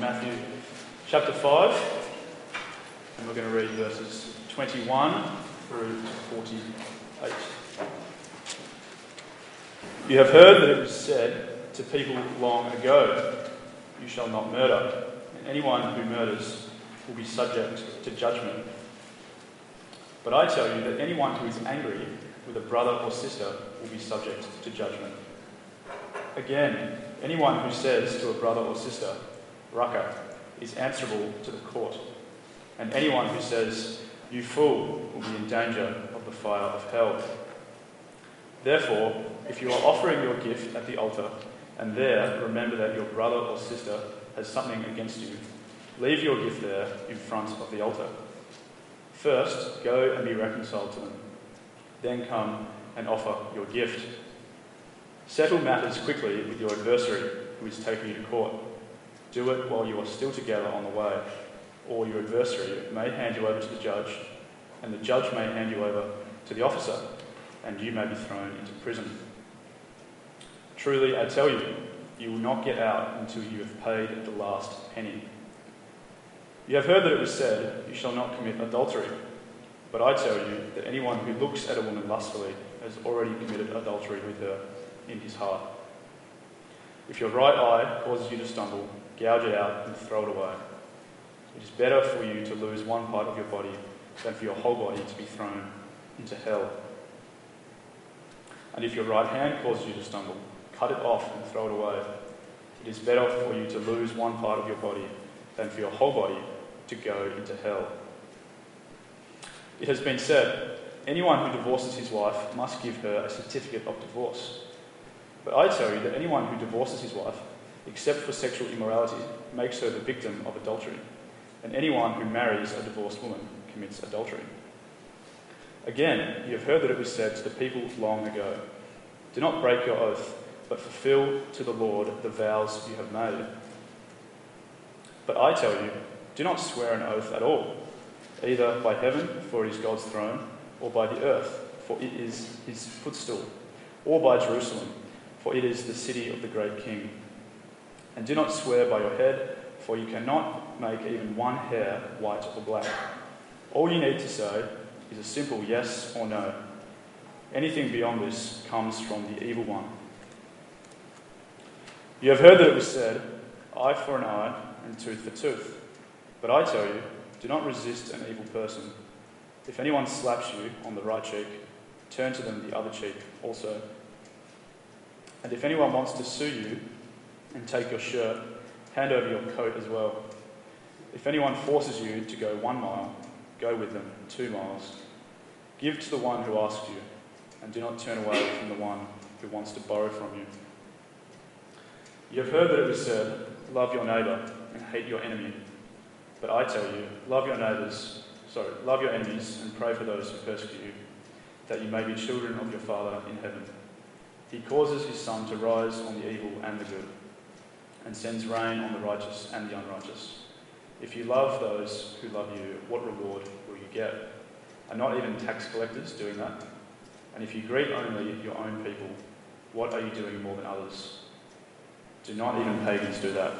Matthew chapter 5, and we're going to read verses 21 through to 48. You have heard that it was said to people long ago, You shall not murder, and anyone who murders will be subject to judgment. But I tell you that anyone who is angry with a brother or sister will be subject to judgment. Again, anyone who says to a brother or sister, Raca, is answerable to the court. And anyone who says, You fool, will be in danger of the fire of hell. Therefore, if you are offering your gift at the altar, and there remember that your brother or sister has something against you, leave your gift there in front of the altar. First, go and be reconciled to them. Then come and offer your gift. Settle matters quickly with your adversary who is taking you to court. Do it while you are still together on the way, or your adversary may hand you over to the judge, and the judge may hand you over to the officer, and you may be thrown into prison. Truly, I tell you, you will not get out until you have paid the last penny. You have heard that it was said, You shall not commit adultery. But I tell you that anyone who looks at a woman lustfully has already committed adultery with her in his heart. If your right eye causes you to stumble, gouge it out and throw it away. It is better for you to lose one part of your body than for your whole body to be thrown into hell. And if your right hand causes you to stumble, cut it off and throw it away. It is better for you to lose one part of your body than for your whole body to go into hell. It has been said, anyone who divorces his wife must give her a certificate of divorce. But I tell you that anyone who divorces his wife, except for sexual immorality, makes her the victim of adultery. And anyone who marries a divorced woman commits adultery. Again, you have heard that it was said to the people long ago Do not break your oath, but fulfill to the Lord the vows you have made. But I tell you, do not swear an oath at all, either by heaven, for it is God's throne, or by the earth, for it is his footstool, or by Jerusalem, for it is the city of the great king. And do not swear by your head, for you cannot make even one hair white or black. All you need to say is a simple yes or no. Anything beyond this comes from the evil one. You have heard that it was said, eye for an eye and tooth for tooth. But I tell you, do not resist an evil person. If anyone slaps you on the right cheek, turn to them the other cheek also. And if anyone wants to sue you and take your shirt, hand over your coat as well. If anyone forces you to go one mile, go with them two miles. Give to the one who asks you, and do not turn away from the one who wants to borrow from you. You have heard that it was said, Love your neighbour and hate your enemy. But I tell you, love your neighbours, sorry, love your enemies and pray for those who persecute you, that you may be children of your Father in heaven. He causes his sun to rise on the evil and the good, and sends rain on the righteous and the unrighteous. If you love those who love you, what reward will you get? Are not even tax collectors doing that? And if you greet only your own people, what are you doing more than others? Do not even pagans do that?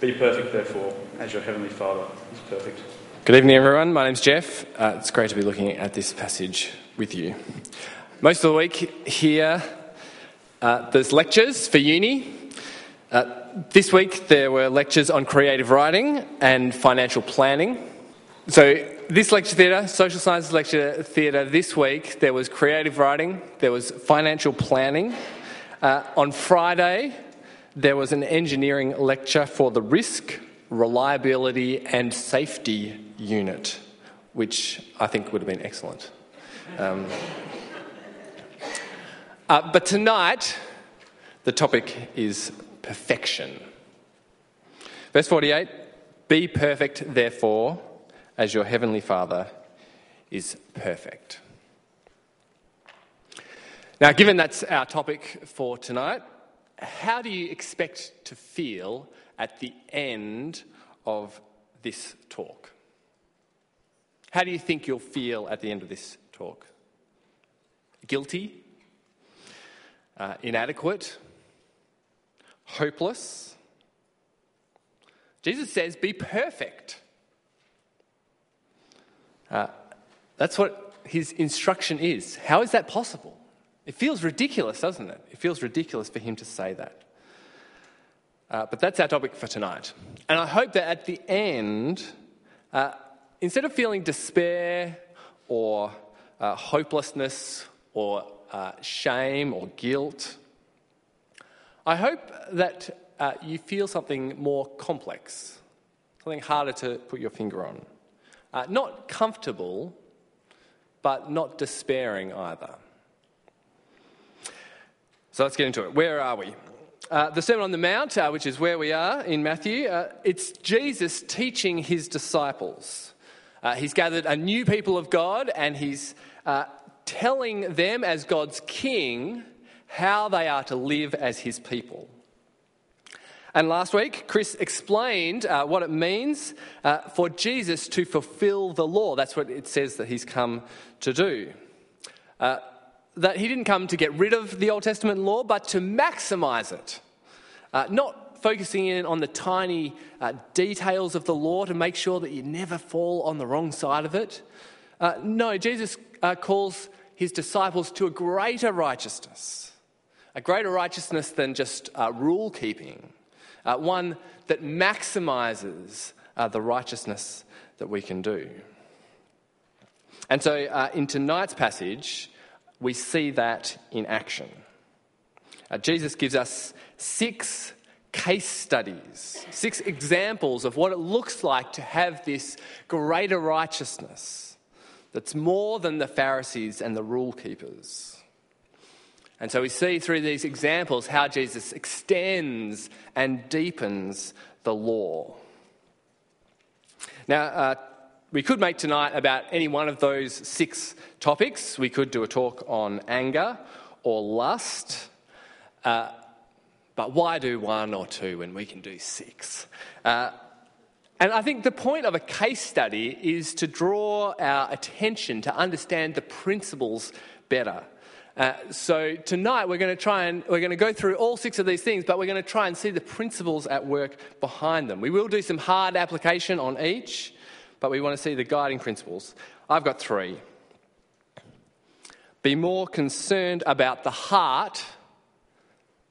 Be perfect, therefore, as your heavenly Father is perfect. Good evening, everyone. My name's Jeff. Uh, it's great to be looking at this passage with you. Most of the week here, uh, there's lectures for uni. Uh, this week, there were lectures on creative writing and financial planning. So, this lecture theatre, social sciences lecture theatre, this week, there was creative writing, there was financial planning. Uh, on Friday, there was an engineering lecture for the risk, reliability, and safety unit, which I think would have been excellent. Um, uh, but tonight, the topic is perfection. Verse 48 Be perfect, therefore, as your heavenly Father is perfect. Now, given that's our topic for tonight, how do you expect to feel at the end of this talk? How do you think you'll feel at the end of this talk? Guilty? Uh, inadequate? Hopeless? Jesus says, Be perfect. Uh, that's what his instruction is. How is that possible? It feels ridiculous, doesn't it? It feels ridiculous for him to say that. Uh, but that's our topic for tonight. And I hope that at the end, uh, instead of feeling despair or uh, hopelessness or uh, shame or guilt, I hope that uh, you feel something more complex, something harder to put your finger on. Uh, not comfortable, but not despairing either. So let's get into it. Where are we? Uh, the Sermon on the Mount, uh, which is where we are in Matthew, uh, it's Jesus teaching his disciples. Uh, he's gathered a new people of God and he's uh, telling them, as God's king, how they are to live as his people. And last week, Chris explained uh, what it means for Jesus to fulfill the law. That's what it says that he's come to do that he didn't come to get rid of the Old Testament law, but to maximize it. Uh, not focusing in on the tiny uh, details of the law to make sure that you never fall on the wrong side of it. Uh, no, Jesus uh, calls his disciples to a greater righteousness, a greater righteousness than just uh, rule keeping, uh, one that maximizes the righteousness that we can do. And so, in tonight's passage, we see that in action. Uh, Jesus gives us six case studies, six examples of what it looks like to have this greater righteousness that's more than the Pharisees and the rule keepers. And so we see through these examples how Jesus extends and deepens the law. Now, uh, we could make tonight about any one of those six topics. We could do a talk on anger or lust. Uh, but why do one or two when we can do six? Uh, and I think the point of a case study is to draw our attention to understand the principles better. Uh, so tonight we're going to try and we're going to go through all six of these things, but we're going to try and see the principles at work behind them. We will do some hard application on each, but we want to see the guiding principles. I've got three. Be more concerned about the heart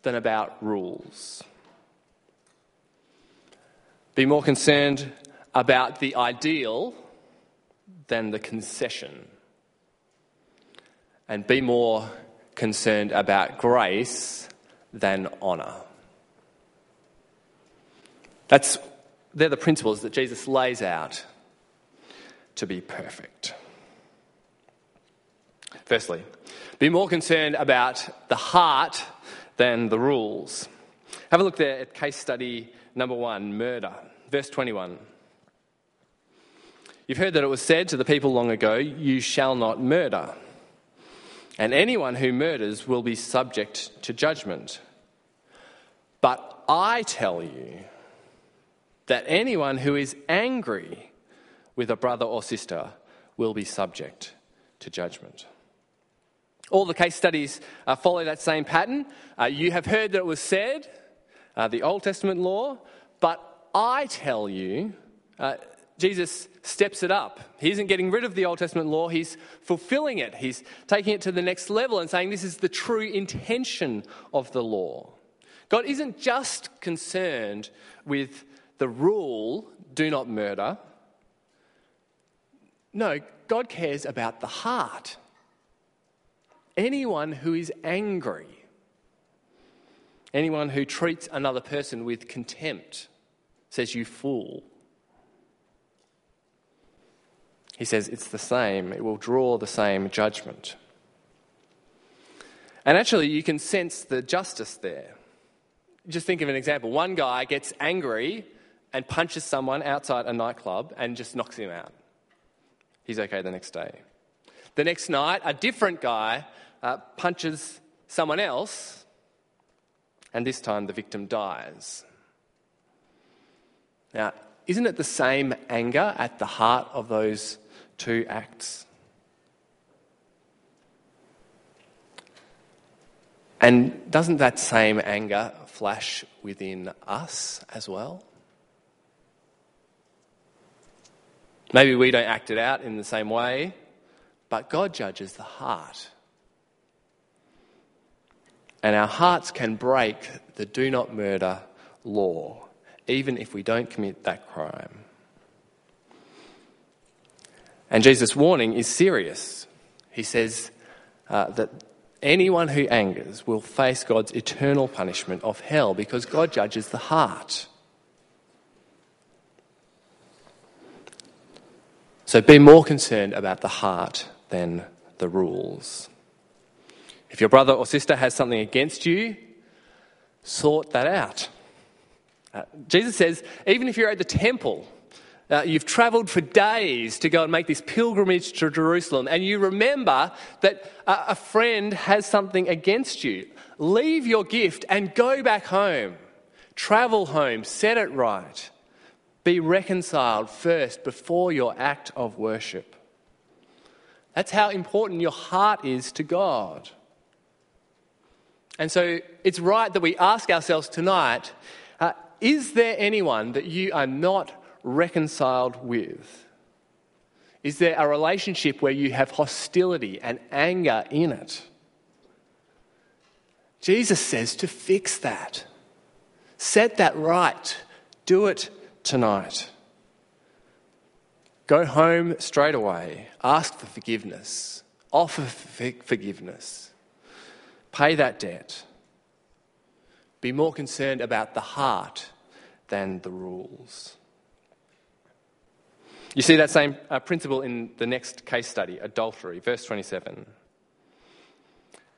than about rules. Be more concerned about the ideal than the concession. And be more concerned about grace than honour. That's, they're the principles that Jesus lays out to be perfect. Firstly, be more concerned about the heart than the rules. Have a look there at case study number one murder, verse 21. You've heard that it was said to the people long ago, You shall not murder. And anyone who murders will be subject to judgment. But I tell you that anyone who is angry with a brother or sister will be subject to judgment. All the case studies uh, follow that same pattern. Uh, you have heard that it was said, uh, the Old Testament law, but I tell you, uh, Jesus steps it up. He isn't getting rid of the Old Testament law, he's fulfilling it. He's taking it to the next level and saying this is the true intention of the law. God isn't just concerned with the rule, do not murder. No, God cares about the heart. Anyone who is angry, anyone who treats another person with contempt, says, You fool. He says it's the same, it will draw the same judgment. And actually, you can sense the justice there. Just think of an example. One guy gets angry and punches someone outside a nightclub and just knocks him out. He's okay the next day. The next night, a different guy uh, punches someone else, and this time the victim dies. Now, isn't it the same anger at the heart of those two acts? And doesn't that same anger flash within us as well? Maybe we don't act it out in the same way, but God judges the heart. And our hearts can break the do not murder law, even if we don't commit that crime. And Jesus' warning is serious. He says uh, that anyone who angers will face God's eternal punishment of hell because God judges the heart. So be more concerned about the heart than the rules. If your brother or sister has something against you, sort that out. Uh, Jesus says, even if you're at the temple, uh, you've traveled for days to go and make this pilgrimage to Jerusalem, and you remember that a, a friend has something against you. Leave your gift and go back home. Travel home, set it right. Be reconciled first before your act of worship. That's how important your heart is to God. And so it's right that we ask ourselves tonight uh, is there anyone that you are not reconciled with? Is there a relationship where you have hostility and anger in it? Jesus says to fix that. Set that right. Do it tonight. Go home straight away. Ask for forgiveness. Offer forgiveness. Pay that debt. Be more concerned about the heart than the rules. You see that same uh, principle in the next case study, adultery, verse 27.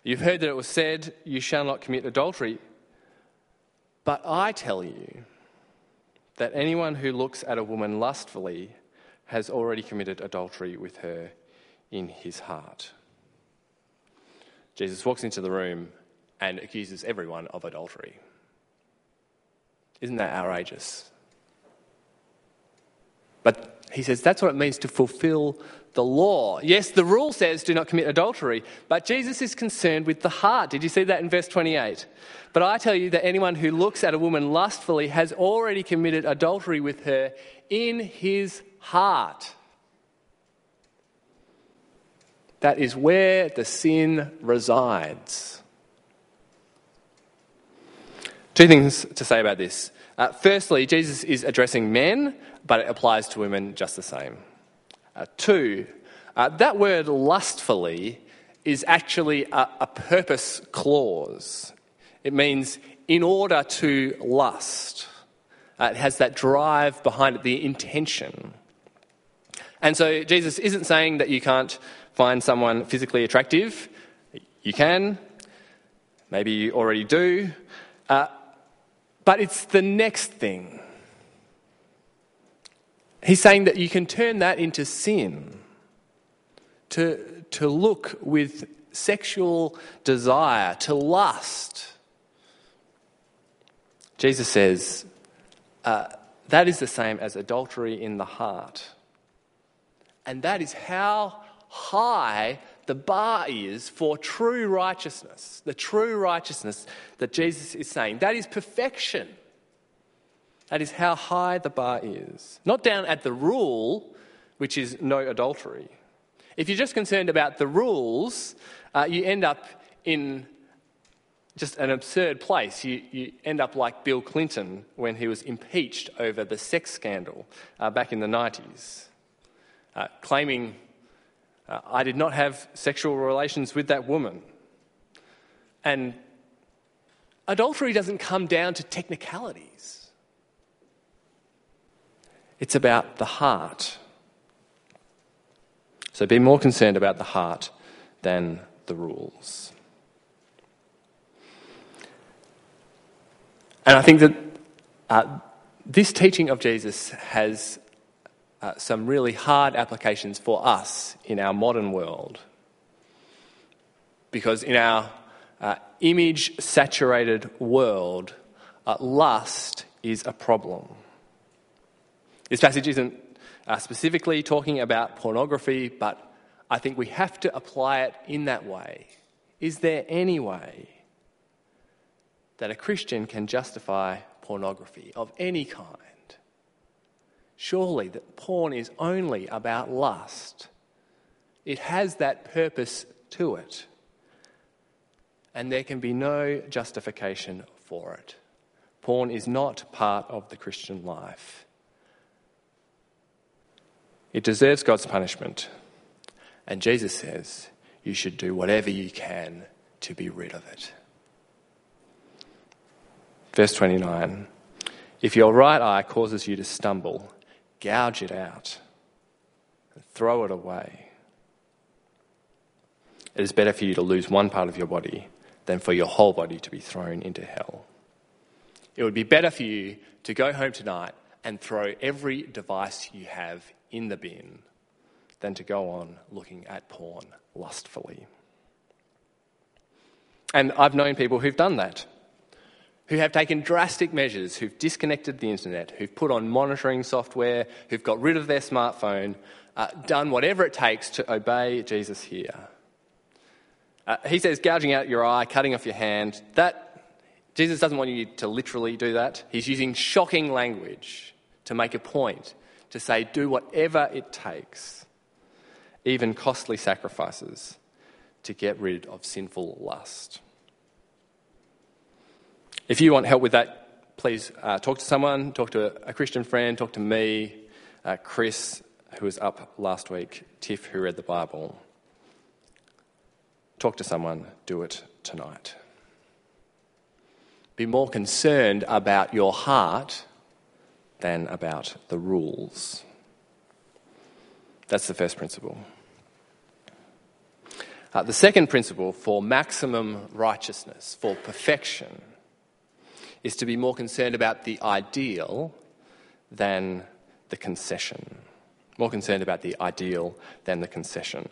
You've heard that it was said, You shall not commit adultery. But I tell you that anyone who looks at a woman lustfully has already committed adultery with her in his heart. Jesus walks into the room and accuses everyone of adultery. Isn't that outrageous? But he says that's what it means to fulfill the law. Yes, the rule says do not commit adultery, but Jesus is concerned with the heart. Did you see that in verse 28? But I tell you that anyone who looks at a woman lustfully has already committed adultery with her in his heart. That is where the sin resides. Two things to say about this. Uh, firstly, Jesus is addressing men but it applies to women just the same. Uh, two, uh, that word lustfully is actually a, a purpose clause. It means in order to lust. Uh, it has that drive behind it, the intention. And so Jesus isn't saying that you can't find someone physically attractive. You can. Maybe you already do. Uh, but it's the next thing. He's saying that you can turn that into sin. To, to look with sexual desire, to lust. Jesus says uh, that is the same as adultery in the heart. And that is how high the bar is for true righteousness. The true righteousness that Jesus is saying. That is perfection. That is how high the bar is. Not down at the rule, which is no adultery. If you're just concerned about the rules, uh, you end up in just an absurd place. You, you, end up like Bill Clinton when he was impeached over the sex scandal uh, back in the 90s, uh, claiming, uh, I did not have sexual relations with that woman. And adultery doesn't come down to technicalities. It's about the heart. So be more concerned about the heart than the rules. And I think that uh, this teaching of Jesus has uh, some really hard applications for us in our modern world. Because in our uh, image saturated world, uh, lust is a problem. This passage isn't uh, specifically talking about pornography, but I think we have to apply it in that way. Is there any way that a Christian can justify pornography of any kind? Surely that porn is only about lust. It has that purpose to it. And there can be no justification for it. Porn is not part of the Christian life. It deserves God's punishment. And Jesus says, you should do whatever you can to be rid of it. Verse 29 If your right eye causes you to stumble, gouge it out and throw it away. It is better for you to lose one part of your body than for your whole body to be thrown into hell. It would be better for you to go home tonight and throw every device you have in the bin than to go on looking at porn lustfully. And I've known people who've done that, who have taken drastic measures, who've disconnected the internet, who've put on monitoring software, who've got rid of their smartphone, uh, done whatever it takes to obey Jesus here. Uh, he says, gouging out your eye, cutting off your hand, that Jesus doesn't want you to literally do that. He's using shocking language to make a point, to say, do whatever it takes, even costly sacrifices, to get rid of sinful lust. If you want help with that, please uh, talk to someone, talk to a, Christian friend, talk to me, uh, Chris, who was up last week, Tiff, who read the Bible. Talk to someone, do it tonight. Be more concerned about your heart than about the rules. That's the first principle. Uh, the second principle for maximum righteousness, for perfection, is to be more concerned about the ideal than the concession. More concerned about the ideal than the concession.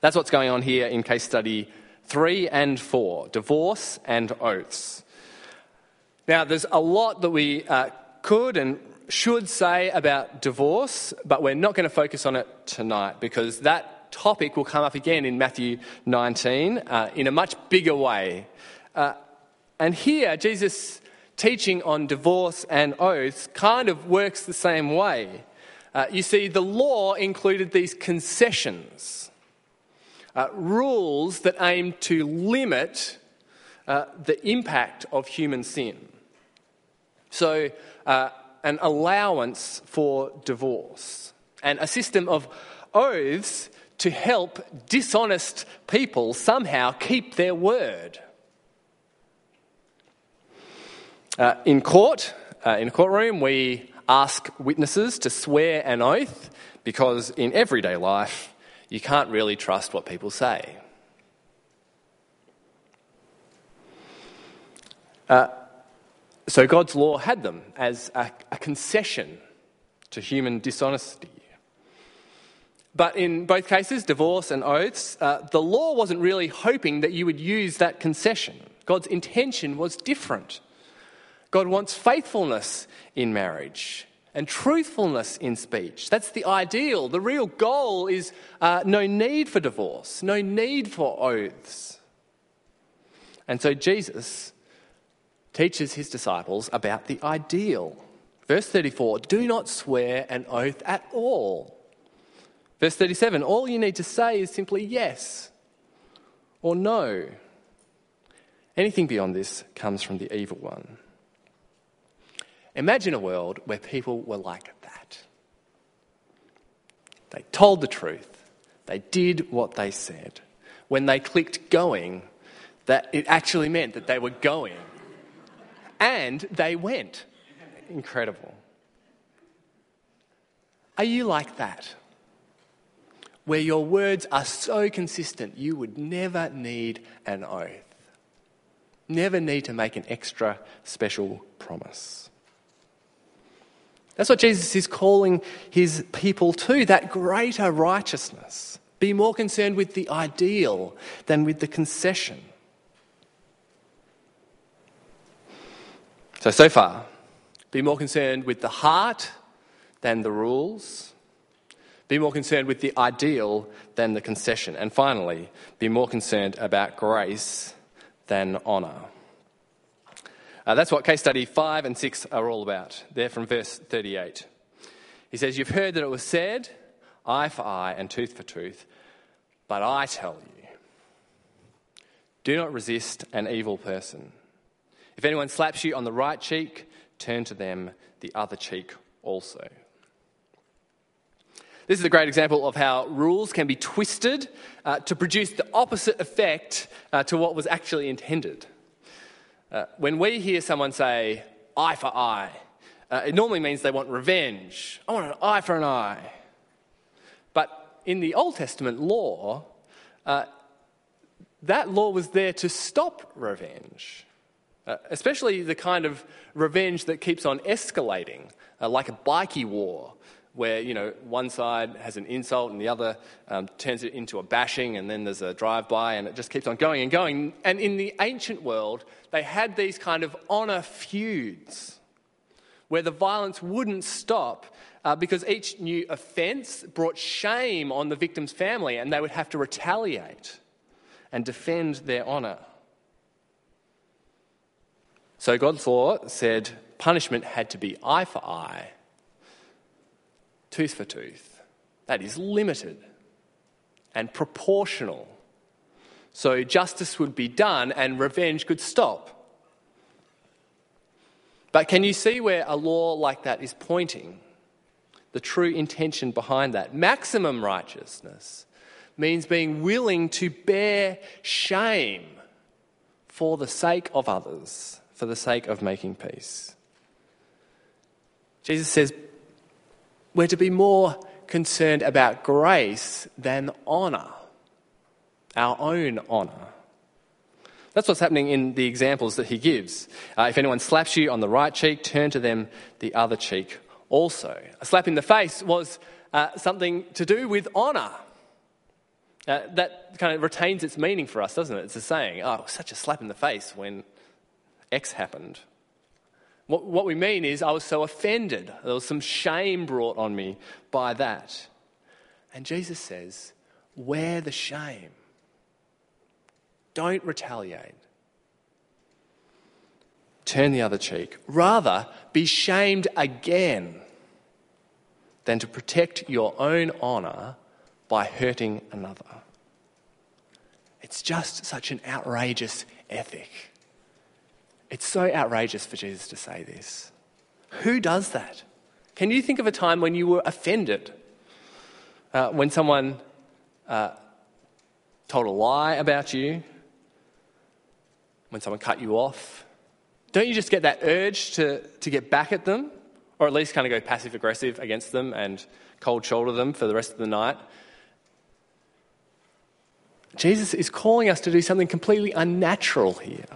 That's what's going on here in case study three and four divorce and oaths. Now, there's a lot that we uh, could and should say about divorce, but we're not going to focus on it tonight because that topic will come up again in Matthew 19 uh, in a much bigger way. Uh, and here, Jesus' teaching on divorce and oaths kind of works the same way. Uh, you see, the law included these concessions, uh, rules that aim to limit uh, the impact of human sin. So, uh, an allowance for divorce and a system of oaths to help dishonest people somehow keep their word. Uh, in court, uh, in a courtroom, we ask witnesses to swear an oath because in everyday life, you can't really trust what people say. Uh, so God's law had them as a, a concession to human dishonesty. But in both cases, divorce and oaths, uh, the law wasn't really hoping that you would use that concession. God's intention was different. God wants faithfulness in marriage and truthfulness in speech. That's the ideal. The real goal is uh, no need for divorce, no need for oaths. And so Jesus teaches his disciples about the ideal. Verse 34 do not swear an oath at all. Verse 37 all you need to say is simply yes or no. Anything beyond this comes from the evil one. Imagine a world where people were like that. They told the truth, they did what they said. When they clicked going, that it actually meant that they were going and they went. Incredible. Are you like that? Where your words are so consistent, you would never need an oath, never need to make an extra special promise. That's what Jesus is calling his people to that greater righteousness. Be more concerned with the ideal than with the concession. So, so far, be more concerned with the heart than the rules. Be more concerned with the ideal than the concession. And finally, be more concerned about grace than honour. Uh, that's what case study 5 and 6 are all about. They're from verse 38. He says, You've heard that it was said, eye for eye and tooth for tooth, but I tell you, do not resist an evil person. If anyone slaps you on the right cheek, turn to them the other cheek also. This is a great example of how rules can be twisted uh, to produce the opposite effect uh, to what was actually intended. Uh, when we hear someone say, eye for eye, uh, it normally means they want revenge. I want an eye for an eye. But in the Old Testament law, uh, that law was there to stop revenge, uh, especially the kind of revenge that keeps on escalating, like a bikie war where you know one side has an insult and the other um, turns it into a bashing and then there's a drive-by and it just keeps on going and going. And in the ancient world they had these kind of honor feuds where the violence wouldn't stop uh, because each new offense brought shame on the victim's family and they would have to retaliate and defend their honor. So god's law said punishment had to be eye for eye tooth for tooth. That is limited and proportional. So justice would be done and revenge could stop. But can you see where a law like that is pointing? The true intention behind that. Maximum righteousness means being willing to bear shame for the sake of others, for the sake of making peace. Jesus says, we're to be more concerned about grace than honour, our own honour. That's what's happening in the examples that he gives. Uh, if anyone slaps you on the right cheek, turn to them the other cheek also. A slap in the face was uh, something to do with honour. Uh, that kind of retains its meaning for us, doesn't it? It's a saying, oh, such a slap in the face when X happened. What, what we mean is, I was so offended. There was some shame brought on me by that. And Jesus says, Wear the shame. Don't retaliate. Turn the other cheek. Rather, be shamed again than to protect your own honour by hurting another. It's just such an outrageous ethic. It's so outrageous for Jesus to say this. Who does that? Can you think of a time when you were offended? Uh, when someone uh, told a lie about you? When someone cut you off? Don't you just get that urge to, to get back at them? Or at least kind of go passive aggressive against them and cold shoulder them for the rest of the night? Jesus is calling us to do something completely unnatural here.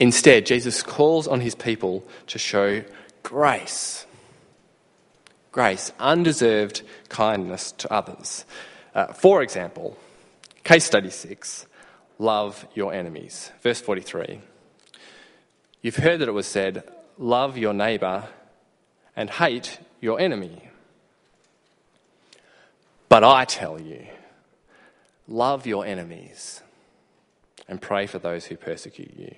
Instead, Jesus calls on his people to show grace. Grace, undeserved kindness to others. Uh, for example, case study six love your enemies. Verse 43. You've heard that it was said, love your neighbour and hate your enemy. But I tell you, love your enemies and pray for those who persecute you.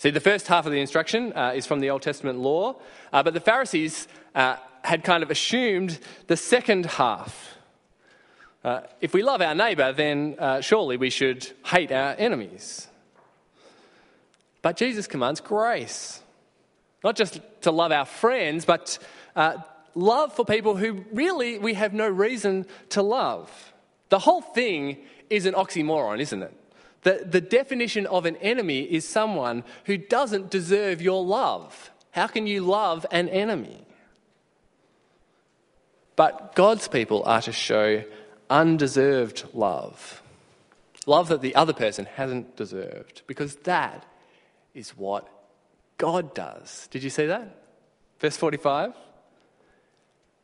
See, the first half of the instruction uh, is from the Old Testament law, uh, but the Pharisees uh, had kind of assumed the second half. Uh, if we love our neighbour, then uh, surely we should hate our enemies. But Jesus commands grace. Not just to love our friends, but uh, love for people who really we have no reason to love. The whole thing is an oxymoron, isn't it? The, the definition of an enemy is someone who doesn't deserve your love. How can you love an enemy? But God's people are to show undeserved love. Love that the other person hasn't deserved, because that is what God does. Did you see that? Verse 45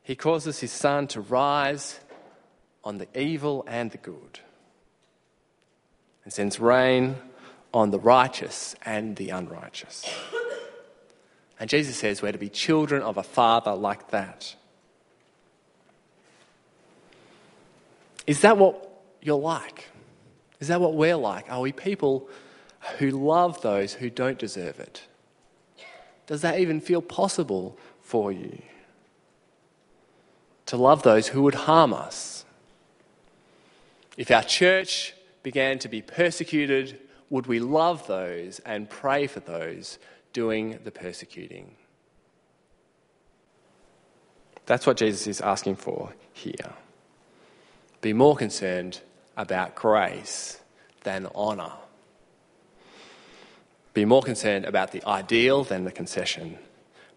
He causes his sun to rise on the evil and the good and sends rain on the righteous and the unrighteous. And Jesus says we're to be children of a father like that. Is that what you're like? Is that what we're like? Are we people who love those who don't deserve it? Does that even feel possible for you? To love those who would harm us. If our church began to be persecuted, would we love those and pray for those doing the persecuting? That's what Jesus is asking for here. Be more concerned about grace than honour. Be more concerned about the ideal than the concession.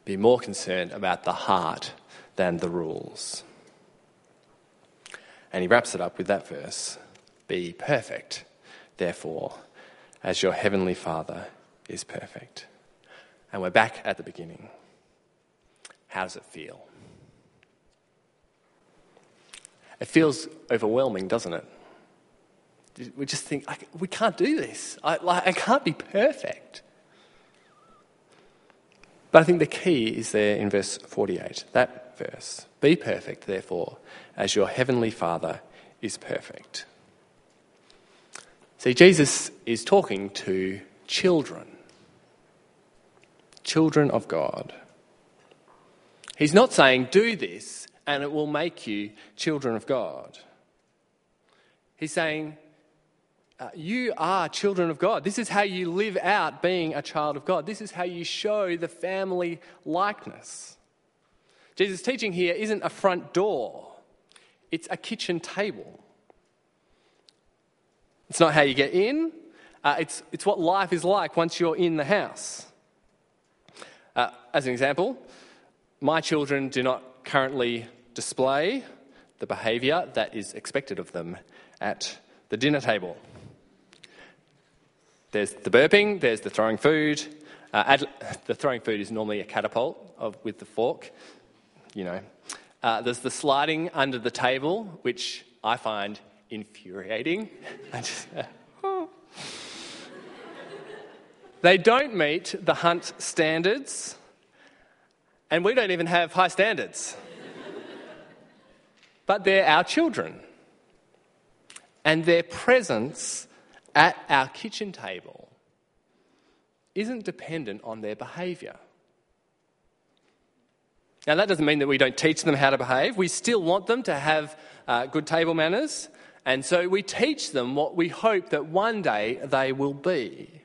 Be more concerned about the heart than the rules. And he wraps it up with that verse Be perfect, therefore, as your heavenly Father is perfect. And we're back at the beginning. How does it feel? It feels overwhelming, doesn't it? We just think, we can't do this. I, like, I can't be perfect. But I think the key is there in verse 48, that verse. Be perfect, therefore, as your heavenly Father is perfect. See, Jesus is talking to children, children of God. He's not saying, do this and it will make you children of God. He's saying, uh, you are children of God. This is how you live out being a child of God. This is how you show the family likeness. Jesus' teaching here isn't a front door, it's a kitchen table. It's not how you get in, uh, it's, it's what life is like once you're in the house. Uh, as an example, my children do not currently display the behaviour that is expected of them at the dinner table. There's the burping, there's the throwing food. Uh, ad- the throwing food is normally a catapult of, with the fork, you know. Uh, there's the sliding under the table, which I find infuriating. they don't meet the hunt standards, and we don't even have high standards but they're our children. And their presence at our kitchen table isn't dependent on their behaviour. Now, that doesn't mean that we don't teach them how to behave. We still want them to have uh, good table manners, and so we teach them what we hope that one day they will be.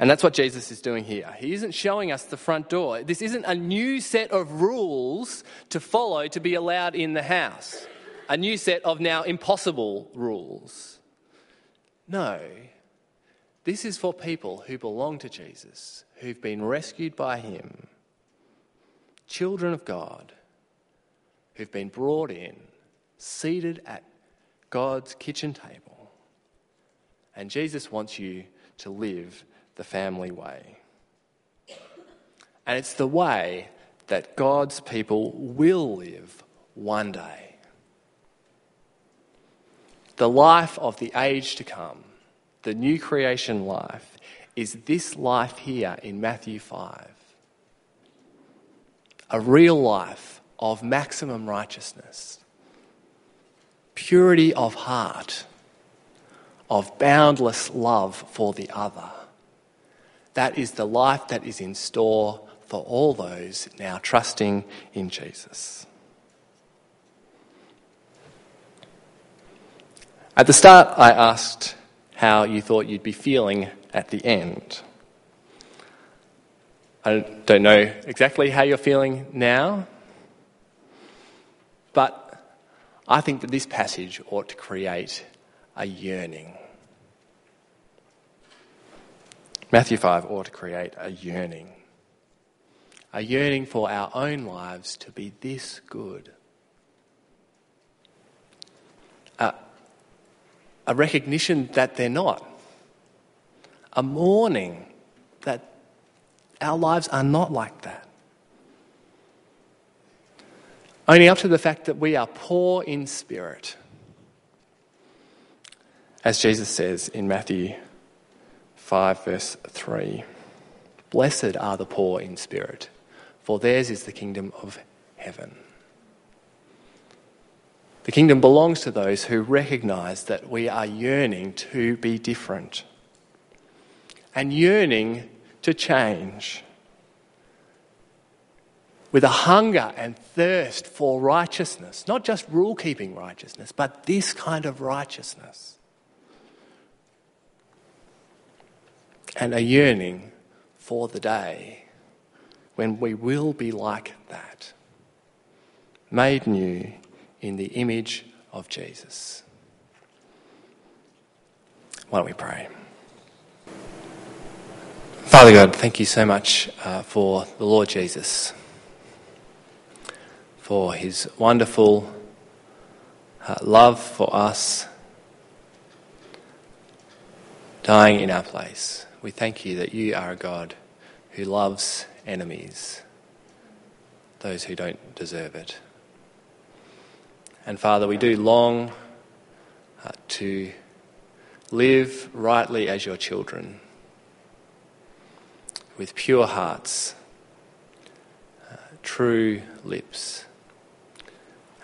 And that's what Jesus is doing here. He isn't showing us the front door. This isn't a new set of rules to follow to be allowed in the house, a new set of now impossible rules. No. This is for people who belong to Jesus, who've been rescued by him, children of God, who've been brought in, seated at God's kitchen table. And Jesus wants you to live the family way. And it's the way that God's people will live one day. The life of the age to come, the new creation life, is this life here in Matthew 5. A real life of maximum righteousness, purity of heart, of boundless love for the other that is the life that is in store for all those now trusting in Jesus. At the start, I asked how you thought you'd be feeling at the end. I don't know exactly how you're feeling now, but I think that this passage ought to create a yearning. Matthew 5 ought to create a yearning. A yearning for our own lives to be this good. A, a recognition that they're not. A mourning that our lives are not like that. Owning up to the fact that we are poor in spirit. As Jesus says in Matthew 5, verse 3. Blessed are the poor in spirit, for theirs is the kingdom of heaven. The kingdom belongs to those who recognize that we are yearning to be different. and yearning to change. With a hunger and thirst for righteousness, not just rule keeping righteousness, but this kind of righteousness. And a yearning for the day when we will be like that, made new in the image of Jesus. Why don't we pray? Father God, thank you so much uh, for the Lord Jesus, for his wonderful uh, love for us, dying in our place. We thank you that you are a God who loves enemies, those who don't deserve it. And Father, we do long uh, to live rightly as your children, with pure hearts, uh, true lips,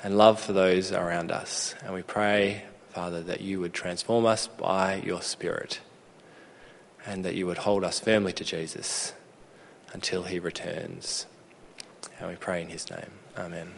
and love for those around us. And we pray, Father, that you would transform us by your Spirit and that you would hold us firmly to Jesus until he returns. And we pray in his name. Amen.